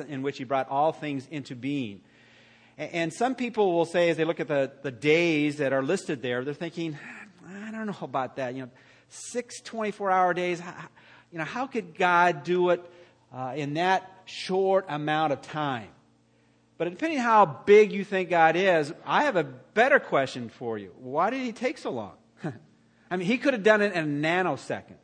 in which he brought all things into being. And some people will say, as they look at the, the days that are listed there, they're thinking, I don't know about that. You know, six 24 hour days, you know, how could God do it uh, in that short amount of time? But depending on how big you think God is, I have a better question for you. Why did he take so long? I mean, he could have done it in a nanosecond.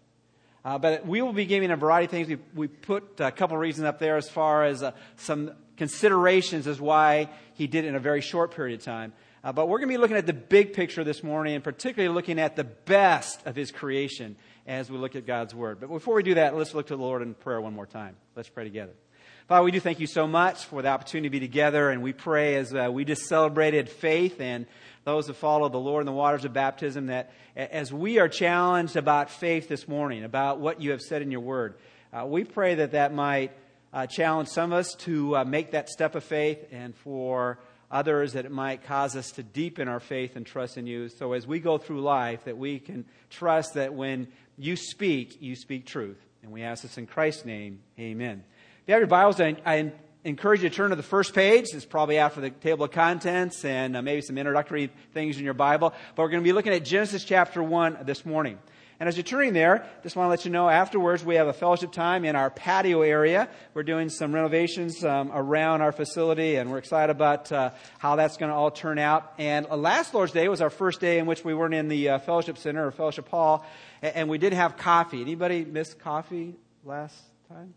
Uh, but we will be giving a variety of things. We, we put a couple of reasons up there as far as uh, some considerations as why he did it in a very short period of time. Uh, but we're going to be looking at the big picture this morning and particularly looking at the best of his creation as we look at God's Word. But before we do that, let's look to the Lord in prayer one more time. Let's pray together. Father, we do thank you so much for the opportunity to be together, and we pray as uh, we just celebrated faith and those who follow the Lord in the waters of baptism, that as we are challenged about faith this morning, about what you have said in your word, uh, we pray that that might uh, challenge some of us to uh, make that step of faith, and for others that it might cause us to deepen our faith and trust in you. So as we go through life, that we can trust that when you speak, you speak truth. And we ask this in Christ's name. Amen. If you have your Bibles, I, I encourage you to turn to the first page. It's probably after the table of contents and uh, maybe some introductory things in your Bible. But we're going to be looking at Genesis chapter 1 this morning. And as you're turning there, just want to let you know afterwards we have a fellowship time in our patio area. We're doing some renovations um, around our facility, and we're excited about uh, how that's going to all turn out. And uh, last Lord's Day was our first day in which we weren't in the uh, fellowship center or fellowship hall, and, and we did have coffee. Anybody miss coffee last time?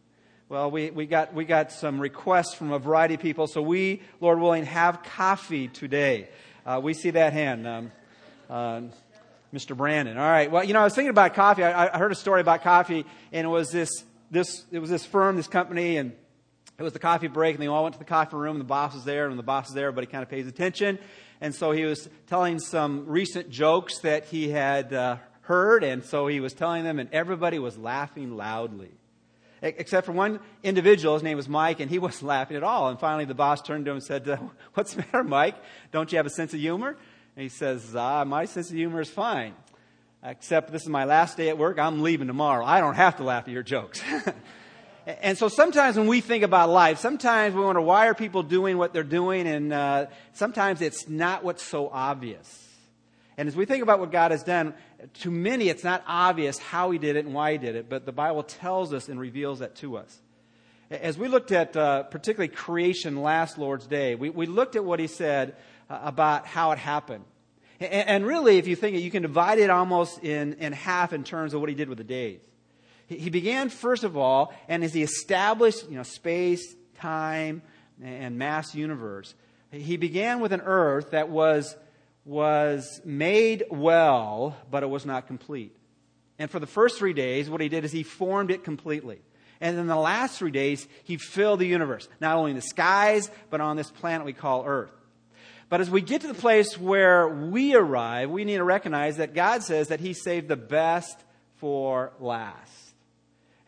Well, we, we, got, we got some requests from a variety of people, so we, Lord willing, have coffee today. Uh, we see that hand, um, uh, Mr. Brandon. All right. Well, you know, I was thinking about coffee. I, I heard a story about coffee, and it was this, this, it was this firm, this company, and it was the coffee break, and they all went to the coffee room, and the boss was there, and the boss is there, but he kind of pays attention. And so he was telling some recent jokes that he had uh, heard, and so he was telling them, and everybody was laughing loudly except for one individual. His name was Mike, and he wasn't laughing at all. And finally, the boss turned to him and said, uh, What's the matter, Mike? Don't you have a sense of humor? And he says, Ah, my sense of humor is fine. Except this is my last day at work. I'm leaving tomorrow. I don't have to laugh at your jokes. and so sometimes when we think about life, sometimes we wonder why are people doing what they're doing, and uh, sometimes it's not what's so obvious. And as we think about what God has done, to many it's not obvious how He did it and why He did it, but the Bible tells us and reveals that to us. As we looked at uh, particularly creation last Lord's Day, we, we looked at what He said uh, about how it happened. And, and, really, if you think it, you can divide it almost in, in half in terms of what He did with the days. He, he began, first of all, and as He established you know, space, time, and mass universe, He began with an earth that was was made well, but it was not complete. And for the first three days, what he did is he formed it completely. And in the last three days, he filled the universe, not only in the skies, but on this planet we call Earth. But as we get to the place where we arrive, we need to recognize that God says that he saved the best for last.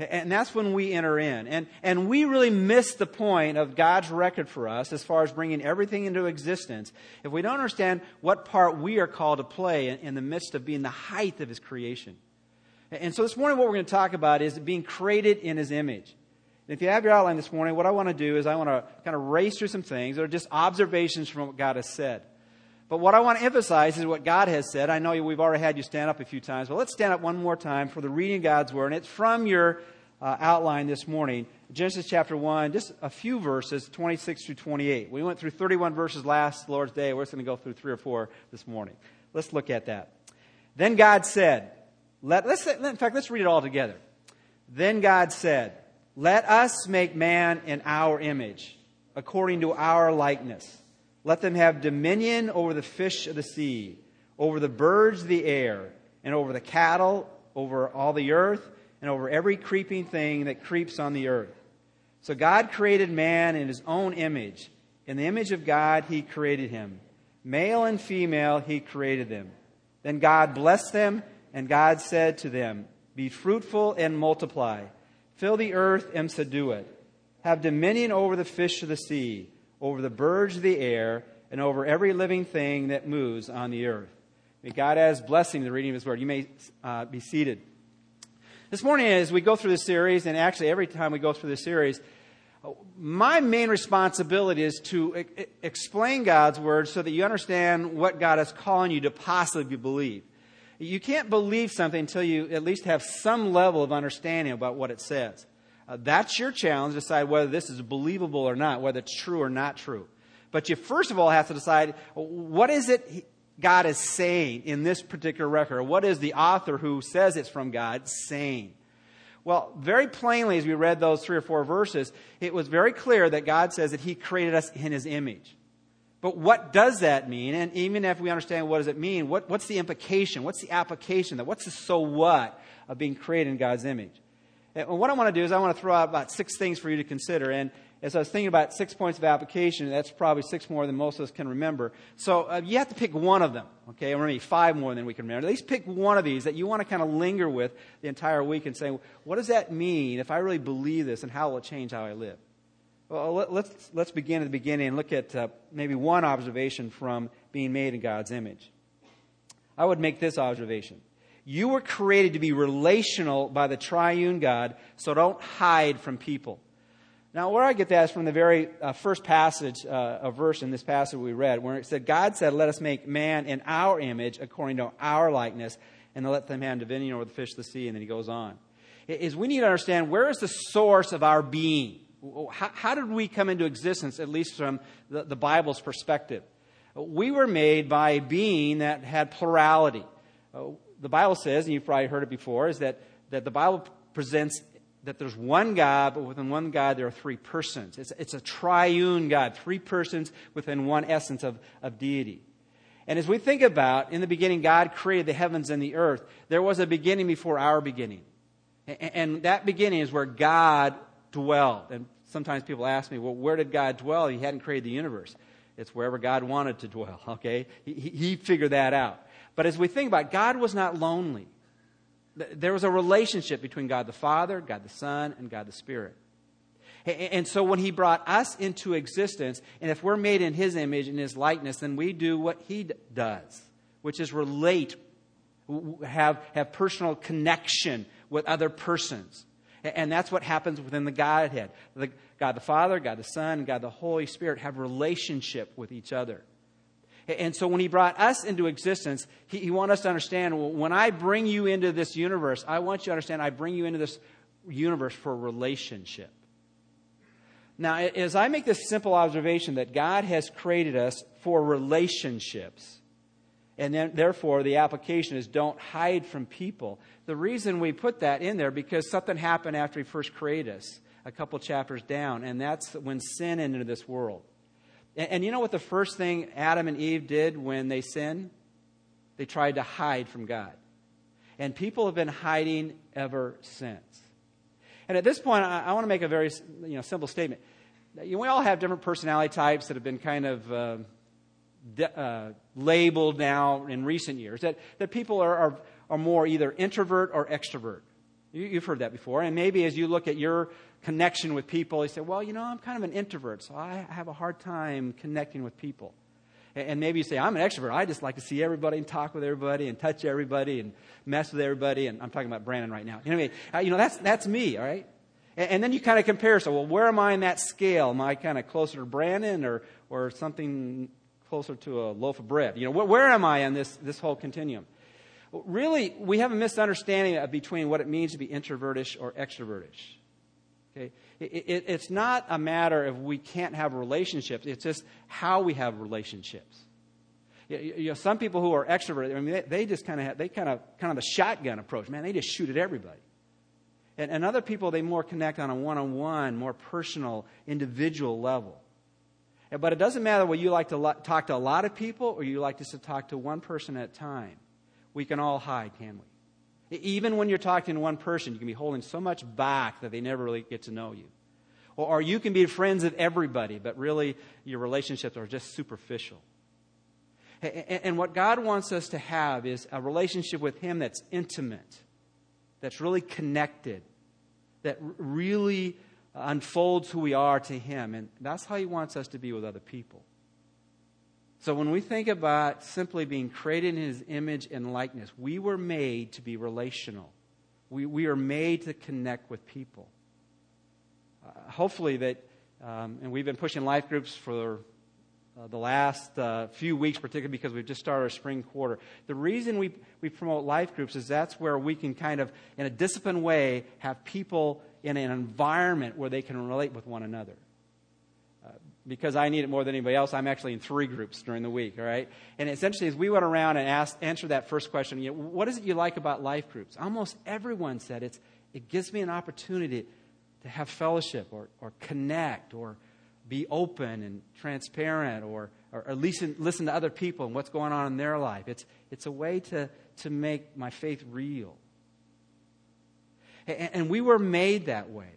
And that's when we enter in. And, and we really miss the point of God's record for us as far as bringing everything into existence if we don't understand what part we are called to play in, in the midst of being the height of His creation. And so this morning, what we're going to talk about is being created in His image. And if you have your outline this morning, what I want to do is I want to kind of race through some things that are just observations from what God has said. But what I want to emphasize is what God has said. I know we've already had you stand up a few times, but let's stand up one more time for the reading of God's Word. And it's from your uh, outline this morning Genesis chapter 1, just a few verses, 26 through 28. We went through 31 verses last Lord's Day. We're just going to go through three or four this morning. Let's look at that. Then God said, let, let's, in fact, let's read it all together. Then God said, Let us make man in our image, according to our likeness let them have dominion over the fish of the sea, over the birds of the air, and over the cattle, over all the earth, and over every creeping thing that creeps on the earth. So God created man in his own image. In the image of God, he created him. Male and female, he created them. Then God blessed them, and God said to them, Be fruitful and multiply. Fill the earth and subdue it. Have dominion over the fish of the sea over the birds of the air, and over every living thing that moves on the earth. May God add blessing to the reading of his word. You may uh, be seated. This morning, as we go through this series, and actually every time we go through this series, My main responsibility is to explain God's word so that you understand what God is calling you to possibly believe. You can't believe something until you at least have some level of understanding about what it says. Uh, that's your challenge decide whether this is believable or not, whether it's true or not true. But you first of all have to decide what is it God is saying in this particular record? What is the author who says it's from God saying? Well, very plainly, as we read those three or four verses, it was very clear that God says that He created us in His image. But what does that mean? And even if we understand what does it mean, what, what's the implication? What's the application? That What's the so what of being created in God's image? And what I want to do is I want to throw out about six things for you to consider. And as I was thinking about six points of application, that's probably six more than most of us can remember. So uh, you have to pick one of them, okay? Or maybe five more than we can remember. At least pick one of these that you want to kind of linger with the entire week and say, what does that mean if I really believe this and how will it change how I live? Well, let, us let's begin at the beginning and look at uh, maybe one observation from being made in God's image. I would make this observation. You were created to be relational by the triune God, so don't hide from people. Now, where I get that is from the very uh, first passage, uh, a verse in this passage we read, where it said, God said, Let us make man in our image according to our likeness, and let them have dominion over the fish of the sea. And then he goes on. Is we need to understand where is the source of our being? How, how did we come into existence, at least from the, the Bible's perspective? We were made by a being that had plurality. Uh, the Bible says, and you've probably heard it before, is that, that the Bible presents that there's one God, but within one God there are three persons. It's, it's a triune God, three persons within one essence of, of deity. And as we think about, in the beginning, God created the heavens and the earth, there was a beginning before our beginning. And, and that beginning is where God dwelled. And sometimes people ask me, well, where did God dwell? He hadn't created the universe. It's wherever God wanted to dwell, okay? He, he figured that out. But as we think about it, God was not lonely. There was a relationship between God the Father, God the Son, and God the Spirit. And so when he brought us into existence, and if we're made in his image and his likeness, then we do what he does, which is relate, have, have personal connection with other persons. And that's what happens within the Godhead. The, God the Father, God the Son, and God the Holy Spirit have relationship with each other. And so when he brought us into existence, he, he wanted us to understand well, when I bring you into this universe, I want you to understand I bring you into this universe for relationship. Now, as I make this simple observation that God has created us for relationships, and then therefore the application is don't hide from people. The reason we put that in there because something happened after he first created us, a couple chapters down, and that's when sin entered this world. And, and you know what the first thing Adam and Eve did when they sinned? They tried to hide from God. And people have been hiding ever since. And at this point, I, I want to make a very you know, simple statement. You know, we all have different personality types that have been kind of uh, de- uh, labeled now in recent years. That, that people are, are, are more either introvert or extrovert. You, you've heard that before. And maybe as you look at your connection with people. He said, Well, you know, I'm kind of an introvert, so I have a hard time connecting with people. And maybe you say, I'm an extrovert. I just like to see everybody and talk with everybody and touch everybody and mess with everybody. And I'm talking about Brandon right now. Anyway, uh, you know, that's, that's me, all right? And then you kind of compare. So, well, where am I in that scale? Am I kind of closer to Brandon or, or something closer to a loaf of bread? You know, where, where am I in this, this whole continuum? Really, we have a misunderstanding between what it means to be introvertish or extrovertish. Okay? It, it, it's not a matter of we can't have relationships, it's just how we have relationships. You, know, some people who are extroverted, I mean, they, they just kind of they kind of kind of a shotgun approach. Man, they just shoot at everybody. And, and other people, they more connect on a one-on-one, more personal, individual level. But it doesn't matter whether you like to lo- talk to a lot of people or you like just to talk to one person at a time. We can all hide, can we? Even when you're talking to one person, you can be holding so much back that they never really get to know you. Or, or you can be friends with everybody, but really your relationships are just superficial. And, and what God wants us to have is a relationship with Him that's intimate, that's really connected, that really uh, unfolds who we are to Him. And that's how He wants us to be with other people. So when we think about simply being created in his image and likeness, we were made to be relational. We, we are made to connect with people. Uh, hopefully that Um, and we've been pushing life groups for uh, the last uh, few weeks, particularly because we've just started our spring quarter. The reason we, we promote life groups is that's where we can kind of, in a disciplined way, have people in an environment where they can relate with one another. Because I need it more than anybody else, I'm actually in three groups during the week, all right? And essentially, as we went around and asked, answered that first question, you know, what is it you like about life groups? Almost everyone said it's, it gives me an opportunity to have fellowship or, or connect or be open and transparent or, or, or listen, listen to other people and what's going on in their life. It's, it's a way to, to make my faith real. And, and we were made that way.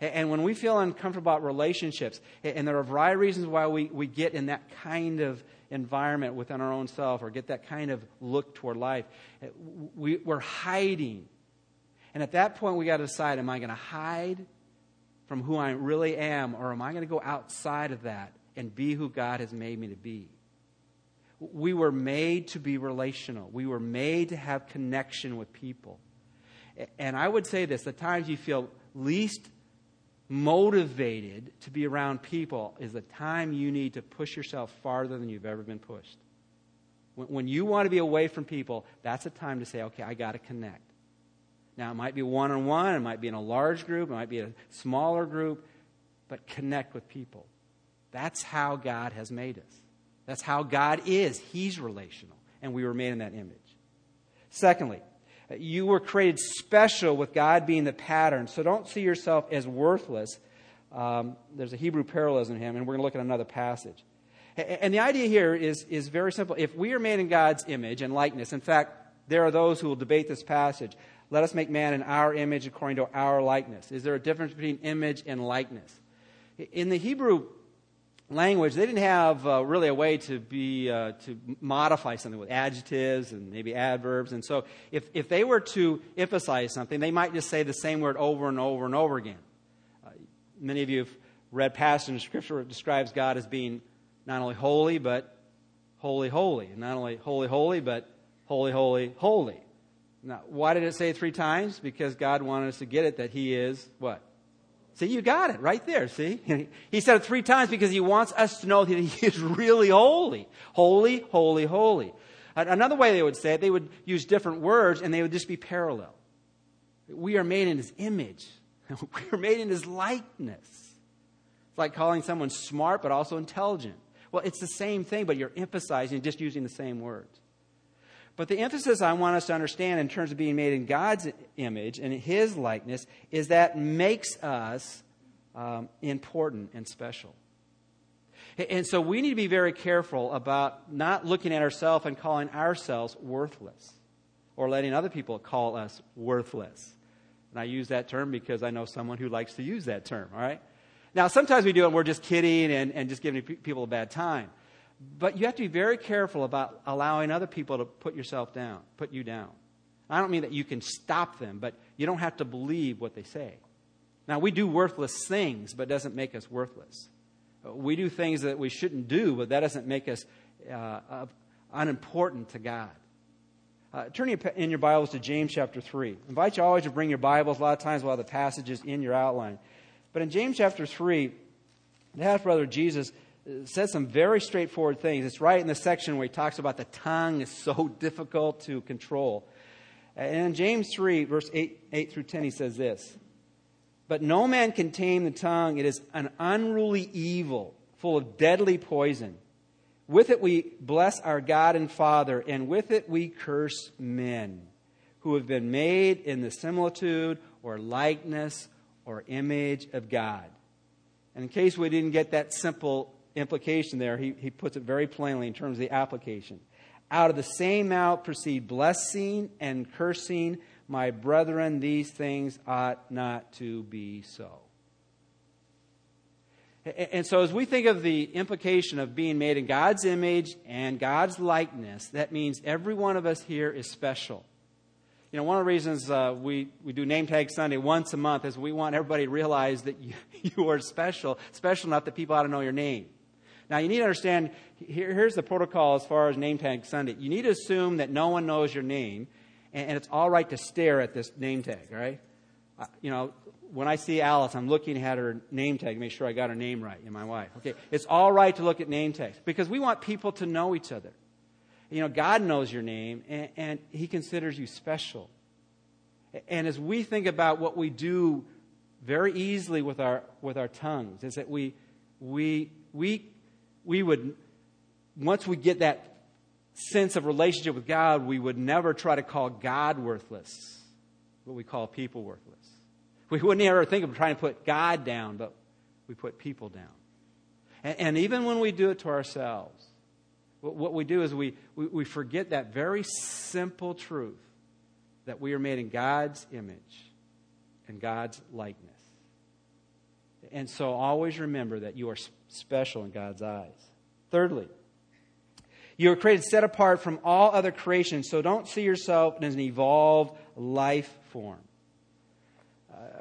And when we feel uncomfortable about relationships, and there are a variety of reasons why we, we get in that kind of environment within our own self or get that kind of look toward life, we, we're hiding. And at that point, we got to decide am I going to hide from who I really am, or am I going to go outside of that and be who God has made me to be? We were made to be relational. We were made to have connection with people. And I would say this the times you feel least motivated to be around people is the time you need to push yourself farther than you've ever been pushed. When you want to be away from people, that's a time to say, okay, I got to connect. Now, it might be one on one, it might be in a large group, it might be a smaller group, but connect with people. That's how God has made us. That's how God is. He's relational, and we were made in that image. Secondly, you were created special with God being the pattern, so don't see yourself as worthless. Um, there's a Hebrew parallelism in him, and we're going to look at another passage. And the idea here is, is very simple. If we are made in God's image and likeness, in fact, there are those who will debate this passage. Let us make man in our image according to our likeness. Is there a difference between image and likeness? In the Hebrew language, they didn't have uh, really a way to be uh, to modify something with adjectives and maybe adverbs. And so, if if they were to emphasize something, they might just say the same word over and over and over again. Uh, many of you have read passages in Scripture it describes God as being not only holy but holy, holy, and not only holy, holy, but holy, holy, holy. Now, why did it say three times? Because God wanted us to get it that He is what? See, you got it right there, see? He said it three times because He wants us to know that He is really holy. Holy, holy, holy. Another way they would say it, they would use different words and they would just be parallel. We are made in His image, we are made in His likeness. It's like calling someone smart but also intelligent. Well, it's the same thing, but you're emphasizing just using the same words. But the emphasis I want us to understand in terms of being made in God's image and His likeness is that makes us um, important and special. And so we need to be very careful about not looking at ourselves and calling ourselves worthless or letting other people call us worthless. And I use that term because I know someone who likes to use that term, all right? Now, sometimes we do it and we're just kidding and, and just giving people a bad time. But you have to be very careful about allowing other people to put yourself down, put you down. I don't mean that you can stop them, but you don't have to believe what they say. Now, we do worthless things, but doesn't make us worthless. We do things that we shouldn't do, but that doesn't make us uh, unimportant to God. Uh, turn in your Bibles to James chapter 3. I invite you always to bring your Bibles. A lot of times we'll have the passages in your outline. But in James chapter 3, the half brother Jesus says some very straightforward things. It's right in the section where he talks about the tongue is so difficult to control. And in James 3, verse 8, 8 through 10, he says this But no man can tame the tongue. It is an unruly evil, full of deadly poison. With it we bless our God and Father, and with it we curse men who have been made in the similitude or likeness or image of God. And in case we didn't get that simple implication there, he, he puts it very plainly in terms of the application. Out of the same mouth proceed blessing and cursing. My brethren, these things ought not to be so. And so, as we think of the implication of being made in God's image and God's likeness, that means every one of us here is special. You know, one of the reasons uh, we, we do Name Tag Sunday once a month is we want everybody to realize that you, you are special, special enough that people ought to know your name. Now, you need to understand here, here's the protocol as far as name tag Sunday. You need to assume that no one knows your name, and, and it's all right to stare at this name tag, right? Uh, you know, when I see Alice, I'm looking at her name tag make sure I got her name right in my wife. Okay, it's all right to look at name tags because we want people to know each other. You know, God knows your name and, and He considers you special. And as we think about what we do very easily with our, with our tongues, is that we, we, we, we would, once we get that sense of relationship with God, we would never try to call God worthless, what we call people worthless. We wouldn't ever think of trying to put God down, but we put people down. And, and even when we do it to ourselves, what, what we do is we, we, we forget that very simple truth that we are made in God's image and God's likeness. And so always remember that you are special in God's eyes. Thirdly, you are created set apart from all other creation, so don't see yourself as an evolved life form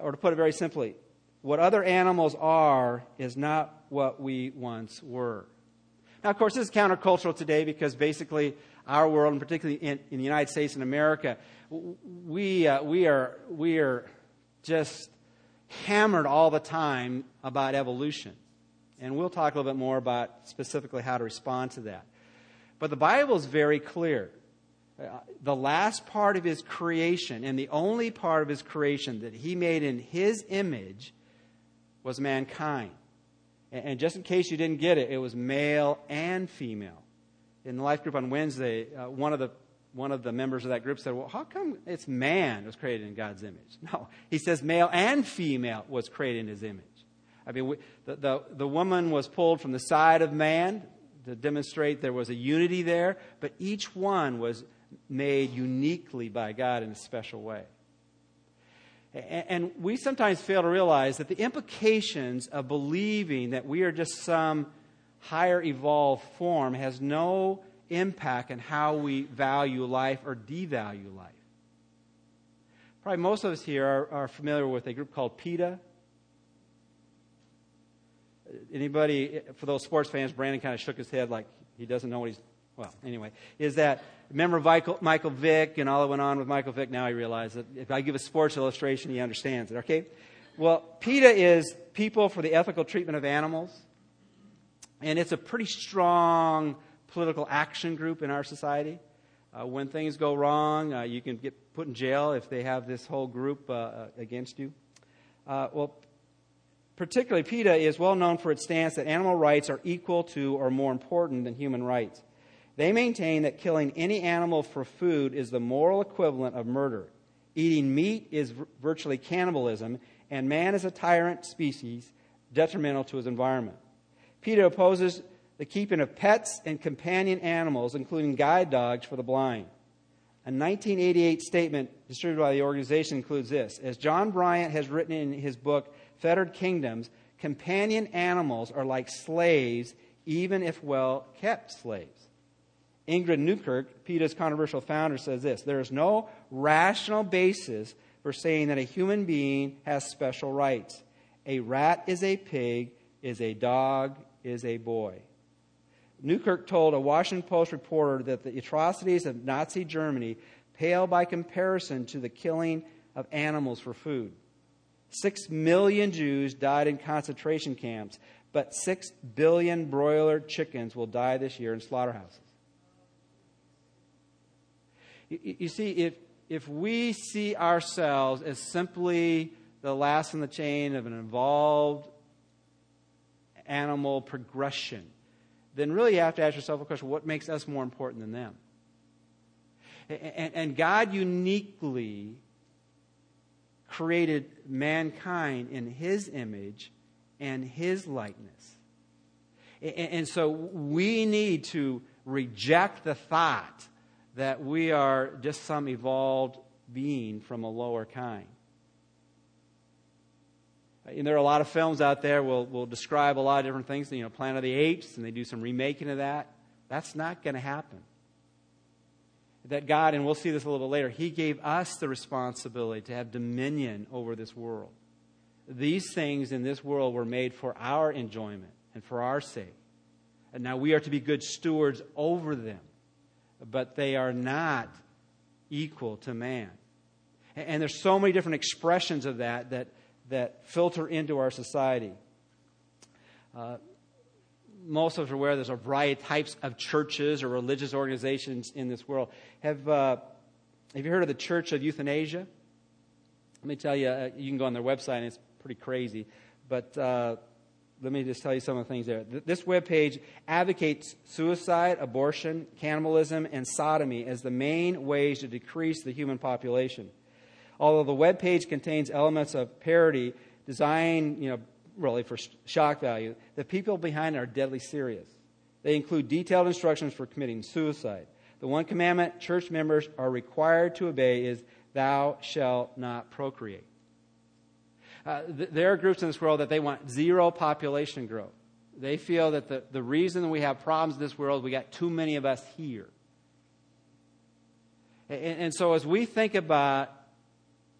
or to put it very simply, what other animals are is not what we once were. Now, of course, this is countercultural today because basically our world, and particularly in, in the United States and America, we, uh, we, are, we are just hammered all the time about evolution. And we'll talk a little bit more about specifically how to respond to that. But the Bible is very clear the last part of his creation and the only part of his creation that he made in his image was mankind. And just in case you didn't get it, it was male and female. In the life group on Wednesday, uh, one of the one of the members of that group said, Well, how come it's man was created in God's image? No, he says male and female was created in his image. I mean, we, the, the, the woman was pulled from the side of man to demonstrate there was a unity there, but each one was made uniquely by God in a special way. And we sometimes fail to realize that the implications of believing that we are just some higher evolved form has no impact on how we value life or devalue life. Probably most of us here are, are familiar with a group called PETA. Anybody, for those sports fans, Brandon kind of shook his head like he doesn't know what he's well, anyway, is that remember Michael, Michael Vick and all that went on with Michael Vick? Now I realize that if I give a sports illustration, he understands it, okay? Well, PETA is People for the Ethical Treatment of Animals, and it's a pretty strong political action group in our society. Uh, when things go wrong, uh, you can get put in jail if they have this whole group uh, uh against you. Uh, well, particularly PETA is well known for its stance that animal rights are equal to or more important than human rights. They maintain that killing any animal for food is the moral equivalent of murder. Eating meat is virtually cannibalism, and man is a tyrant species detrimental to his environment. PETA opposes the keeping of pets and companion animals, including guide dogs for the blind. A 1988 statement distributed by the organization includes this As John Bryant has written in his book, Fettered Kingdoms, companion animals are like slaves, even if well kept slaves. Ingrid Newkirk, PETA's controversial founder, says this There is no rational basis for saying that a human being has special rights. A rat is a pig, is a dog, is a boy. Newkirk told a Washington Post reporter that the atrocities of Nazi Germany pale by comparison to the killing of animals for food. Six million Jews died in concentration camps, but six billion broiler chickens will die this year in slaughterhouses. You, you see, if, if we see ourselves as simply the last in the chain of an involved animal progression, then really you have to ask yourself a question what makes us more important than them? And, and God uniquely created mankind in his image and his likeness. And, and so we need to reject the thought that we are just some evolved being from a lower kind. And there are a lot of films out there will will describe a lot of different things. You know, Planet of the Apes, and they do some remaking of that. That's not going to happen. That God, and we'll see this a little bit later, He gave us the responsibility to have dominion over this world. These things in this world were made for our enjoyment and for our sake. And now we are to be good stewards over them but they are not equal to man. And there's so many different expressions of that that, that filter into our society. Uh, most of us are aware there's a variety of types of churches or religious organizations in this world. Have, uh, have you heard of the Church of Euthanasia? Let me tell you, uh, you can go on their website and it's pretty crazy. But uh, let me just tell you some of the things there. This webpage advocates suicide, abortion, cannibalism, and sodomy as the main ways to decrease the human population. Although the web page contains elements of parody designed, you know, really for shock value, the people behind it are deadly serious. They include detailed instructions for committing suicide. The one commandment church members are required to obey is, Thou shalt not procreate. Uh, th- there are groups in this world that they want zero population growth. They feel that the, the reason we have problems in this world, we got too many of us here. And, and so as we think about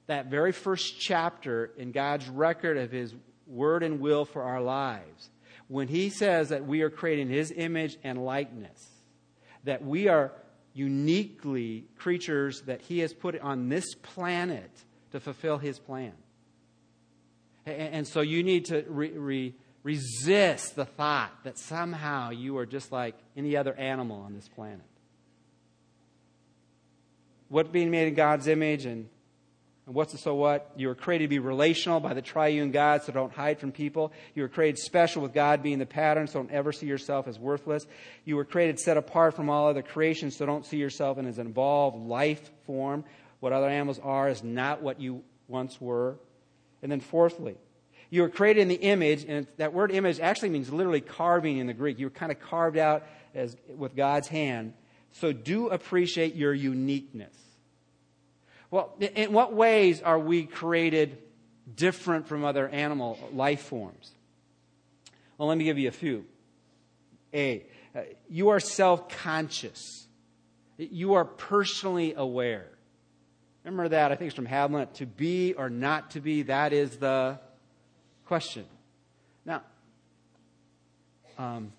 that very first chapter in God's record of His word and will for our lives, when He says that we are creating His image and likeness, that we are uniquely creatures that He has put on this planet to fulfill His plan. And, so you need to re, re, resist the thought that somehow you are just like any other animal on this planet. What being made in God's image and, and what's the so what? You were created to be relational by the triune God, so don't hide from people. You were created special with God being the pattern, so don't ever see yourself as worthless. You were created set apart from all other creations, so don't see yourself in as an involved life form. What other animals are is not what you once were. And then, fourthly, you were created in the image, and that word image actually means literally carving in the Greek. You were kind of carved out as, with God's hand. So do appreciate your uniqueness. Well, in what ways are we created different from other animal life forms? Well, let me give you a few. A, uh, you are self conscious, you are personally aware. Remember that, I think it's from Hamlet to be or not to be, that is the question. Now, um,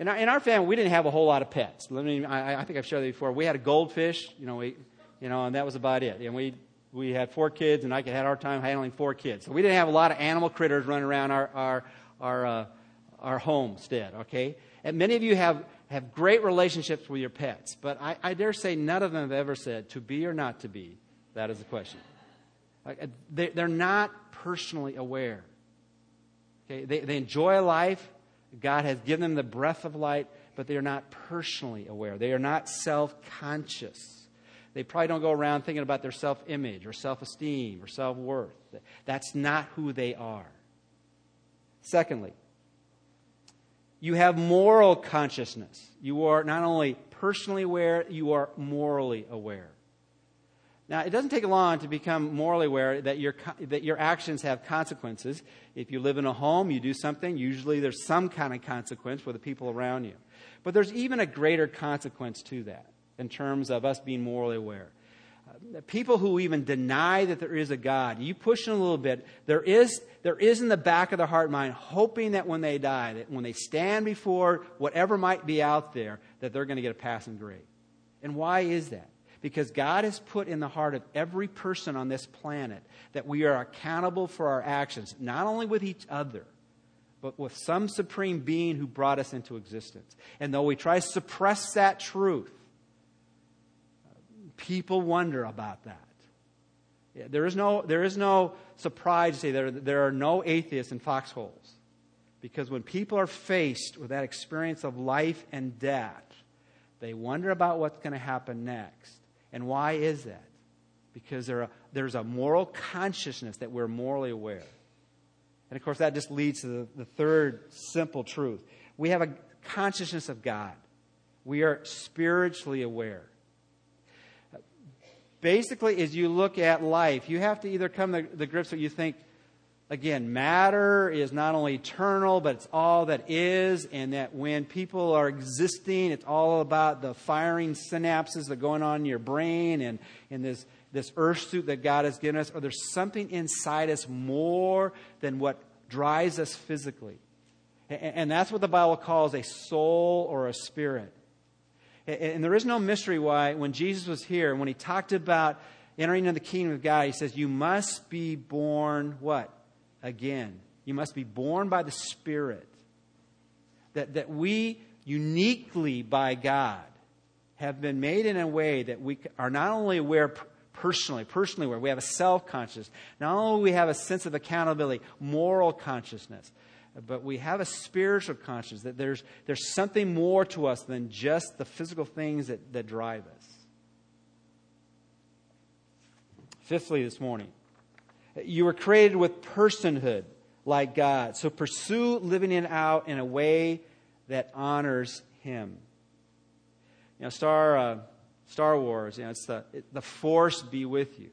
in, our, in our family, we didn't have a whole lot of pets. I, I, I think I've shared that before. We had a goldfish, you know, we, you know, and that was about it. And we we had four kids, and I had our time handling four kids. So we didn't have a lot of animal critters running around our our our, uh, our homestead. Okay, and many of you have have great relationships with your pets, but I, I dare say none of them have ever said to be or not to be. That is the question. Uh, they're not personally aware. Okay? They, they enjoy life. God has given them the breath of light, but they are not personally aware. They are not self conscious. They probably don't go around thinking about their self image or self esteem or self worth. That's not who they are. Secondly, you have moral consciousness. You are not only personally aware, you are morally aware. Now, it doesn't take long to become morally aware that your, that your actions have consequences. If you live in a home, you do something, usually there's some kind of consequence for the people around you. But there's even a greater consequence to that in terms of us being morally aware. Uh, people who even deny that there is a God, you push them a little bit, there is, there is in the back of their heart mind, hoping that when they die, that when they stand before whatever might be out there, that they're going to get a passing grade. And why is that? Because God has put in the heart of every person on this planet that we are accountable for our actions, not only with each other, but with some supreme being who brought us into existence. And though we try to suppress that truth, people wonder about that. There is no, there is no surprise to say there, there are no atheists in foxholes. Because when people are faced with that experience of life and death, they wonder about what's going to happen next. And why is that? Because there are, there's a moral consciousness that we're morally aware. And of course, that just leads to the, the third simple truth. We have a consciousness of God, we are spiritually aware. Basically, as you look at life, you have to either come to the grips that you think, again, matter is not only eternal, but it's all that is, and that when people are existing, it's all about the firing synapses that are going on in your brain and in this, this earth suit that God has given us, or there's something inside us more than what drives us physically. And, and that's what the Bible calls a soul or a spirit. And there is no mystery why, when Jesus was here, and when he talked about entering into the kingdom of God, he says, You must be born what? Again. You must be born by the Spirit. That, that we uniquely by God have been made in a way that we are not only aware personally, personally aware, we have a self consciousness. Not only we have a sense of accountability, moral consciousness, but we have a spiritual consciousness that there's, there's something more to us than just the physical things that, that drive us. Fifthly, this morning, you were created with personhood like God. So pursue living it out in a way that honors Him. You know, Star, uh, Star Wars, you know, it's the, it, the Force be with you.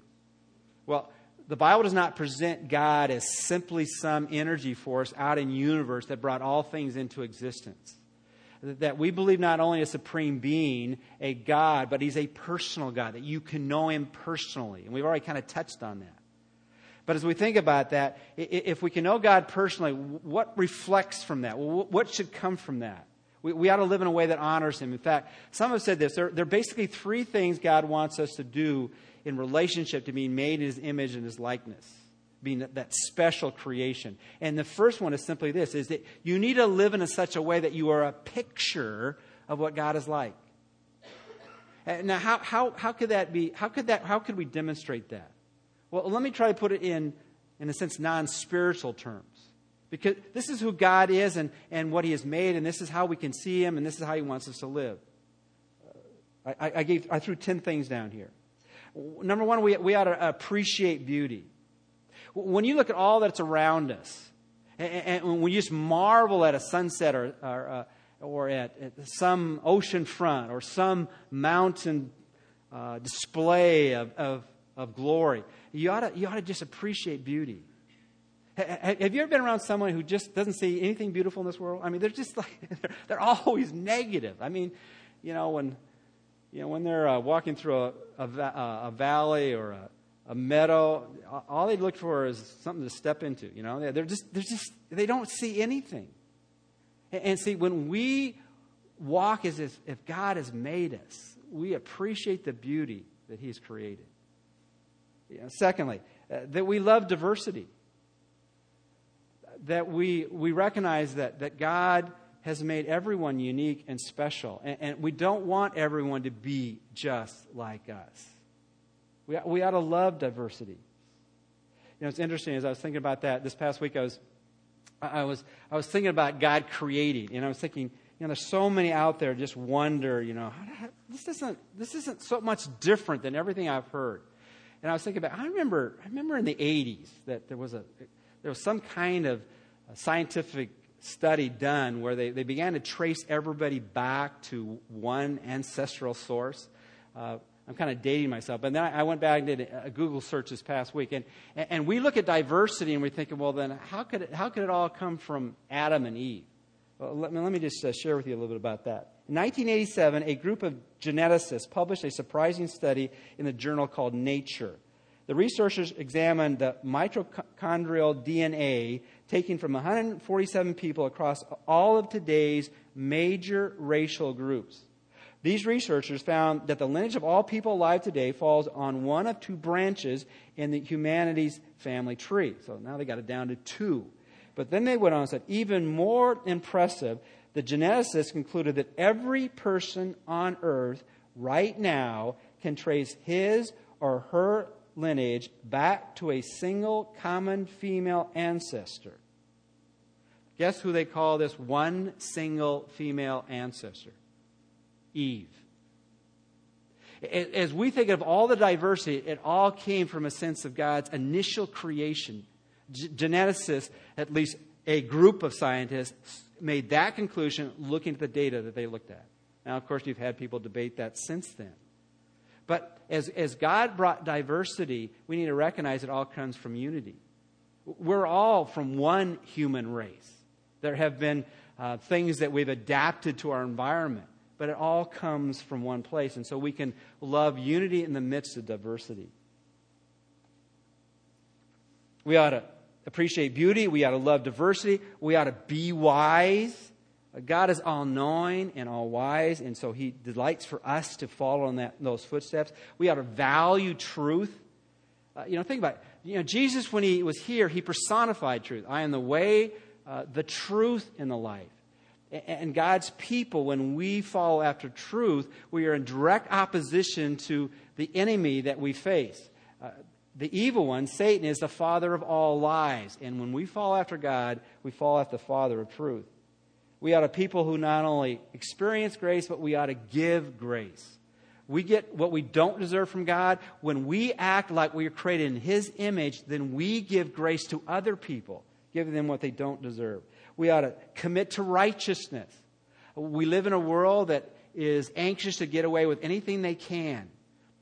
Well, the Bible does not present God as simply some energy force out in universe that brought all things into existence. That we believe not only a supreme being, a God, but he's a personal God, that you can know him personally. And we've already kind of touched on that. But as we think about that, if we can know God personally, what reflects from that? What should come from that? We, we ought to live in a way that honors Him. In fact, some have said this there, there are basically three things God wants us to do in relationship to being made in His image and His likeness, being that, that special creation. And the first one is simply this is that you need to live in a such a way that you are a picture of what God is like. Now, how, how, how could that be? How could, that, how could we demonstrate that? Well, let me try to put it in, in a sense, non spiritual terms. Because this is who God is and, and what He has made, and this is how we can see Him, and this is how He wants us to live. I, I, gave, I threw 10 things down here. Number one, we, we ought to appreciate beauty. When you look at all that's around us, and, and when you just marvel at a sunset or, or, uh, or at, at, some ocean front or some mountain uh, display of, of, of glory, you ought, to, you ought to just appreciate beauty. Have you ever been around someone who just doesn't see anything beautiful in this world? I mean, they're just like, they're, they're always negative. I mean, you know, when, you know, when they're uh, walking through a, a, a valley or a, a, meadow, all they look for is something to step into, you know? They're just, they're just, they don't see anything. And, and see, when we walk as if, if God has made us, we appreciate the beauty that He's created. You know, secondly, uh, that we love diversity. That we, we recognize that, that God has made everyone unique and special. And, and we don't want everyone to be just like us. We, we ought to love diversity. You know, it's interesting as I was thinking about that this past week, I was, I was, I was thinking about God creating, and I was thinking, you know, there's so many out there just wonder, you know, this isn't, this isn't so much different than everything I've heard. And I was thinking about, I remember, I remember in the 80s that there was, a, there was some kind of scientific study done where they, they began to trace everybody back to one ancestral source. Uh, I'm kind of dating myself. But then I, went back and did a Google search this past week. And, and we look at diversity and we're thinking, well, then how could it, how could it all come from Adam and Eve? Well, let, me, let me just uh, share with you a little bit about that. In 1987, a group of geneticists published a surprising study in the journal called Nature. The researchers examined the mitochondrial DNA taken from 147 people across all of today's major racial groups. These researchers found that the lineage of all people alive today falls on one of two branches in the humanities family tree. So now they got it down to two. But then they went on and said, even more impressive, the geneticists concluded that every person on earth right now can trace his or her lineage back to a single common female ancestor. Guess who they call this one single female ancestor? Eve. As we think of all the diversity, it all came from a sense of God's initial creation. Geneticists, at least a group of scientists, made that conclusion looking at the data that they looked at. Now, of course, you've had people debate that since then. But as, as God brought diversity, we need to recognize it all comes from unity. We're all from one human race. There have been uh, things that we've adapted to our environment, but it all comes from one place. And so we can love unity in the midst of diversity. We ought to appreciate beauty. We ought to love diversity. We ought to be wise. God is all knowing and all wise, and so He delights for us to follow in that, those footsteps. We ought to value truth. Uh, you know, think about it. You know, Jesus, when He was here, He personified truth. I am the way, uh, the truth, and the life. And God's people, when we follow after truth, we are in direct opposition to the enemy that we face. Uh, the evil one, Satan, is the father of all lies. And when we fall after God, we fall after the father of truth. We ought to people who not only experience grace, but we ought to give grace. We get what we don't deserve from God. When we act like we are created in His image, then we give grace to other people, giving them what they don't deserve. We ought to commit to righteousness. We live in a world that is anxious to get away with anything they can.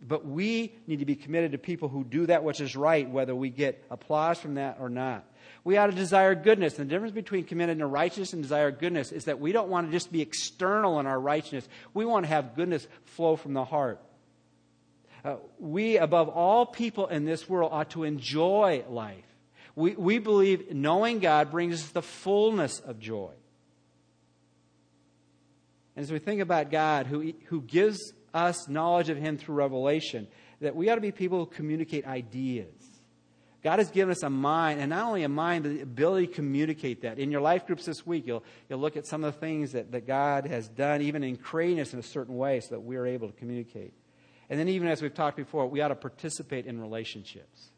But we need to be committed to people who do that which is right, whether we get applause from that or not. We ought to desire goodness. And the difference between committed to righteousness and desire goodness is that we don't want to just be external in our righteousness. We want to have goodness flow from the heart. Uh, we, above all people in this world, ought to enjoy life. We, we believe knowing God brings us the fullness of joy. And as we think about God, who, who gives us knowledge of Him through revelation, that we ought to be people who communicate ideas. God has given us a mind, and not only a mind, but the ability to communicate that. In your life groups this week, you'll, you'll look at some of the things that, that God has done, even in creating us in a certain way, so that we are able to communicate. And then, even as we've talked before, we ought to participate in relationships.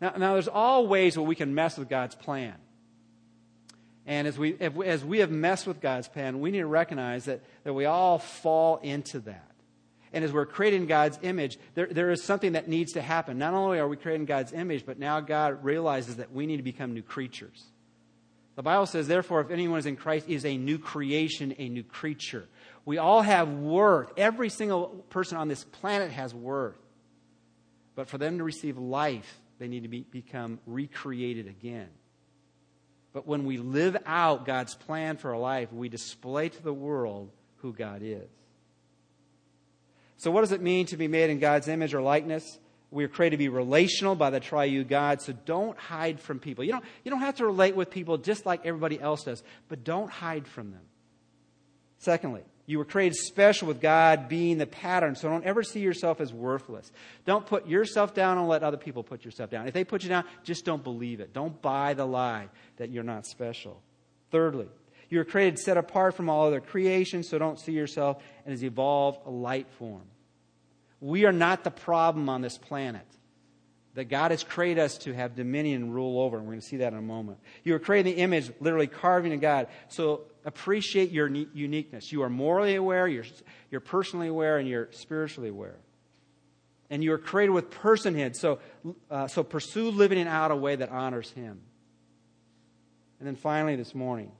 Now, now there's all ways where we can mess with God's plan. And as we, as we have messed with God's plan, we need to recognize that, that we all fall into that. And as we're creating God's image, there, there is something that needs to happen. Not only are we creating God's image, but now God realizes that we need to become new creatures. The Bible says, therefore, if anyone is in Christ, is a new creation, a new creature. We all have worth. Every single person on this planet has worth. But for them to receive life, they need to be, become recreated again. But when we live out God's plan for our life, we display to the world who God is. So, what does it mean to be made in God's image or likeness? We are created to be relational by the triune God, so don't hide from people. You don't, you don't have to relate with people just like everybody else does, but don't hide from them. Secondly, you were created special with God being the pattern, so don't ever see yourself as worthless. Don't put yourself down and let other people put yourself down. If they put you down, just don't believe it. Don't buy the lie that you're not special. Thirdly, you were created set apart from all other creation, so don't see yourself as evolved a light form. We are not the problem on this planet. That God has created us to have dominion and rule over, and we're going to see that in a moment. You were created in the image, literally carving of God. So appreciate your uniqueness. You are morally aware, you're, you're personally aware, and you're spiritually aware. And you are created with personhood. So, uh, so pursue living it out a way that honors Him. And then finally, this morning,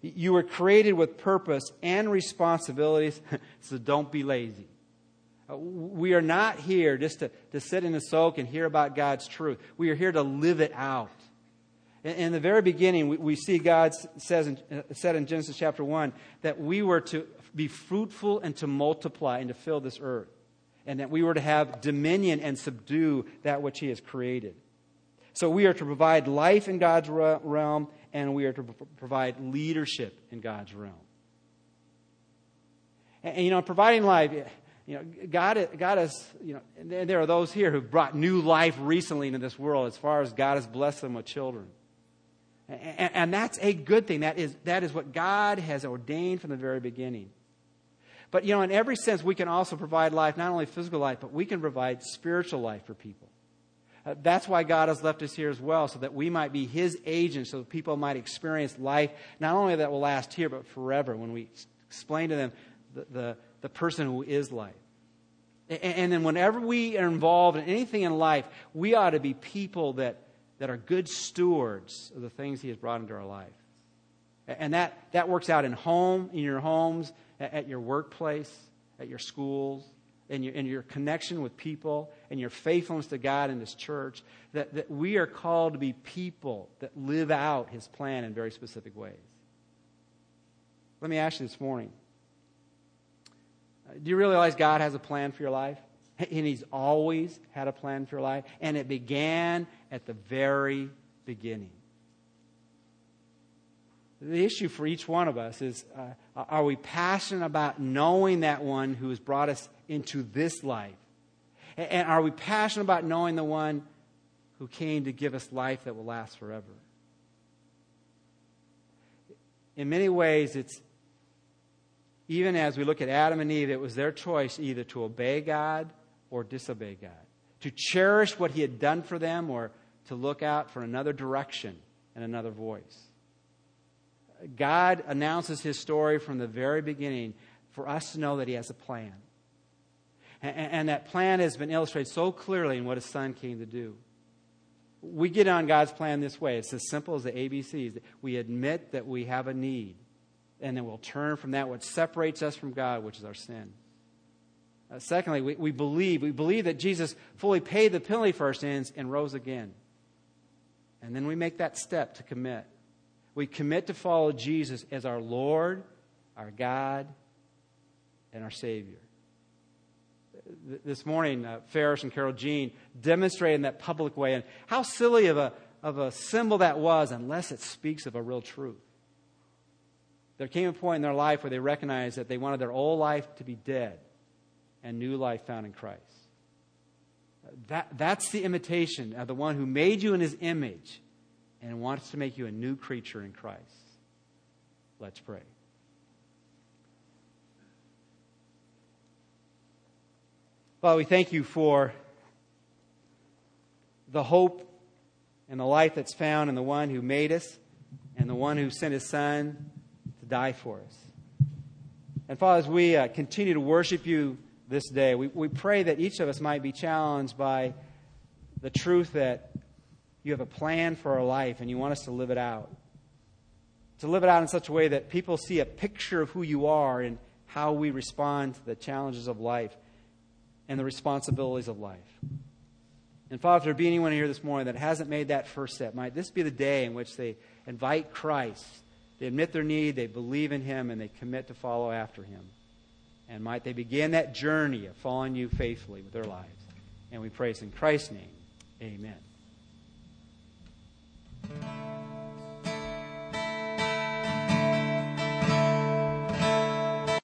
you were created with purpose and responsibilities, so don't be lazy. Uh, we are not here just to, to sit in the soak and hear about God's truth. We are here to live it out. In the very beginning, we see God says in, uh, said in Genesis chapter 1 that we were to be fruitful and to multiply and to fill this earth, and that we were to have dominion and subdue that which He has created. So we are to provide life in God's realm, and we are to provide leadership in God's realm. And, you know, providing life, you know, God, God has, you know, there are those here who've brought new life recently into this world as far as God has blessed them with children. And, and that's a good thing. That is, that is what God has ordained from the very beginning. But, you know, in every sense, we can also provide life, not only physical life, but we can provide spiritual life for people. Uh, that's why God has left us here as well, so that we might be His agents, so that people might experience life, not only that will last here, but forever, when we explain to them the, the, the person who is life. And, and then whenever we are involved in anything in life, we ought to be people that that are good stewards of the things He has brought into our life. And that, that works out in home, in your homes, at your workplace, at your schools, in your, in your connection with people, and your faithfulness to God and His church. That, that we are called to be people that live out His plan in very specific ways. Let me ask you this morning do you realize God has a plan for your life? And He's always had a plan for your life. And it began at the very beginning. The issue for each one of us is uh, are we passionate about knowing that one who has brought us into this life? And are we passionate about knowing the one who came to give us life that will last forever? In many ways, it's even as we look at Adam and Eve, it was their choice either to obey God or disobey God, to cherish what He had done for them or to look out for another direction and another voice. God announces His story from the very beginning for us to know that He has a plan. And, that plan has been illustrated so clearly in what His Son came to do. We get on God's plan this way it's as simple as the ABCs. We admit that we have a need, and then we'll turn from that which separates us from God, which is our sin. Uh, secondly, we, we believe. We believe that Jesus fully paid the penalty for our sins and rose again. And then we make that step to commit. We commit to follow Jesus as our Lord, our God, and our Savior. This morning, uh, Ferris and Carol Jean demonstrated in that public way and how silly of a, of a symbol that was unless it speaks of a real truth. There came a point in their life where they recognized that they wanted their old life to be dead and new life found in Christ. That, that's the imitation of the one who made you in his image and wants to make you a new creature in Christ. Let's pray. Father, we thank you for the hope and the life that's found in the one who made us and the one who sent his son die for us. And Father, as we uh, continue to worship you this day. We, we pray that each of us might be challenged by the truth that you have a plan for our life and you want us to live it out. To live it out in such a way that people see a picture of who you are and how we respond to the challenges of life and the responsibilities of life. And Father, if there be anyone here this morning that hasn't made that first step, might this be the day in which they invite Christ, they admit their need, they believe in Him, and they commit to follow after Him. And might they begin that journey of following you faithfully with their lives. And we praise in Christ's name. Amen.